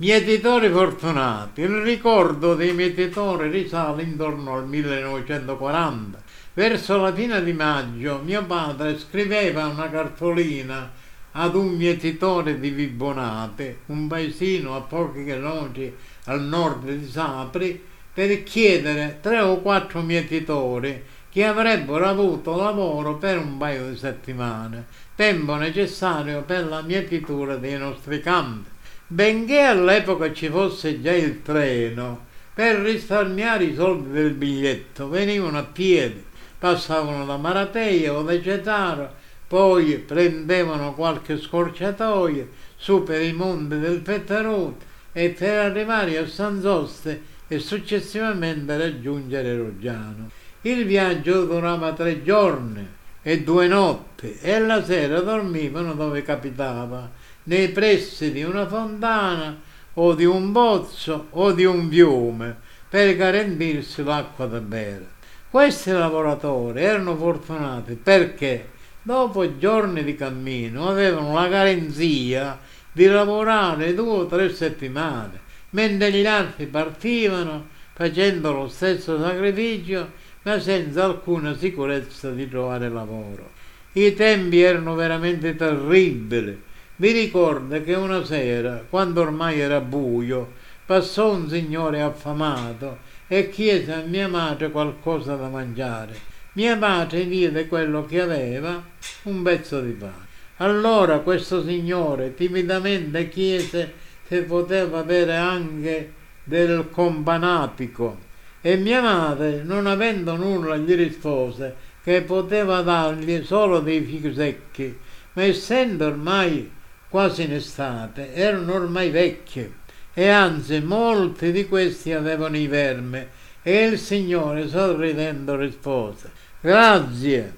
Mietitori fortunati. Il ricordo dei mietitori risale intorno al 1940. Verso la fine di maggio mio padre scriveva una cartolina ad un mietitore di Vibonate, un paesino a pochi chilometri al nord di Sapri, per chiedere tre o quattro mietitori che avrebbero avuto lavoro per un paio di settimane, tempo necessario per la mietitura dei nostri campi. Benché all'epoca ci fosse già il treno, per risparmiare i soldi del biglietto venivano a piedi, passavano da Marateia o da Cetaro, poi prendevano qualche scorciatoia su per i monti del Pettarone e per arrivare a Sanzoste e successivamente raggiungere Roggiano. Il viaggio durava tre giorni e due notti e la sera dormivano dove capitava nei pressi di una fontana o di un pozzo o di un fiume per garantirsi l'acqua da bere. Questi lavoratori erano fortunati perché dopo giorni di cammino avevano la garanzia di lavorare due o tre settimane, mentre gli altri partivano facendo lo stesso sacrificio ma senza alcuna sicurezza di trovare lavoro. I tempi erano veramente terribili mi ricorda che una sera, quando ormai era buio, passò un signore affamato e chiese a mia madre qualcosa da mangiare. Mia madre diede quello che aveva, un pezzo di pane. Allora questo signore timidamente chiese se poteva avere anche del companapico e mia madre, non avendo nulla, gli rispose che poteva dargli solo dei fichi secchi, ma essendo ormai quasi in estate, erano ormai vecchie e anzi molti di questi avevano i vermi e il Signore sorridendo rispose grazie,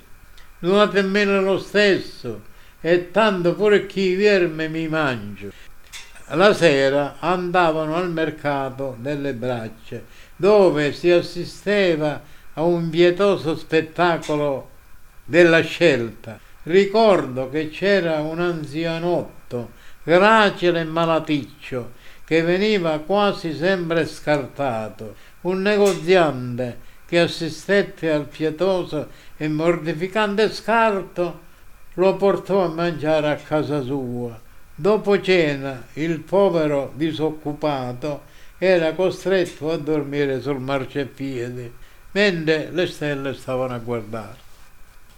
donatemi lo stesso e tanto pure chi verme mi mangio. La sera andavano al mercato delle braccia dove si assisteva a un pietoso spettacolo della scelta. Ricordo che c'era un anzianotto gracile e malaticcio, che veniva quasi sempre scartato, un negoziante che assistette al pietoso e mortificante scarto, lo portò a mangiare a casa sua. Dopo cena il povero disoccupato era costretto a dormire sul marciapiede, mentre le stelle stavano a guardare.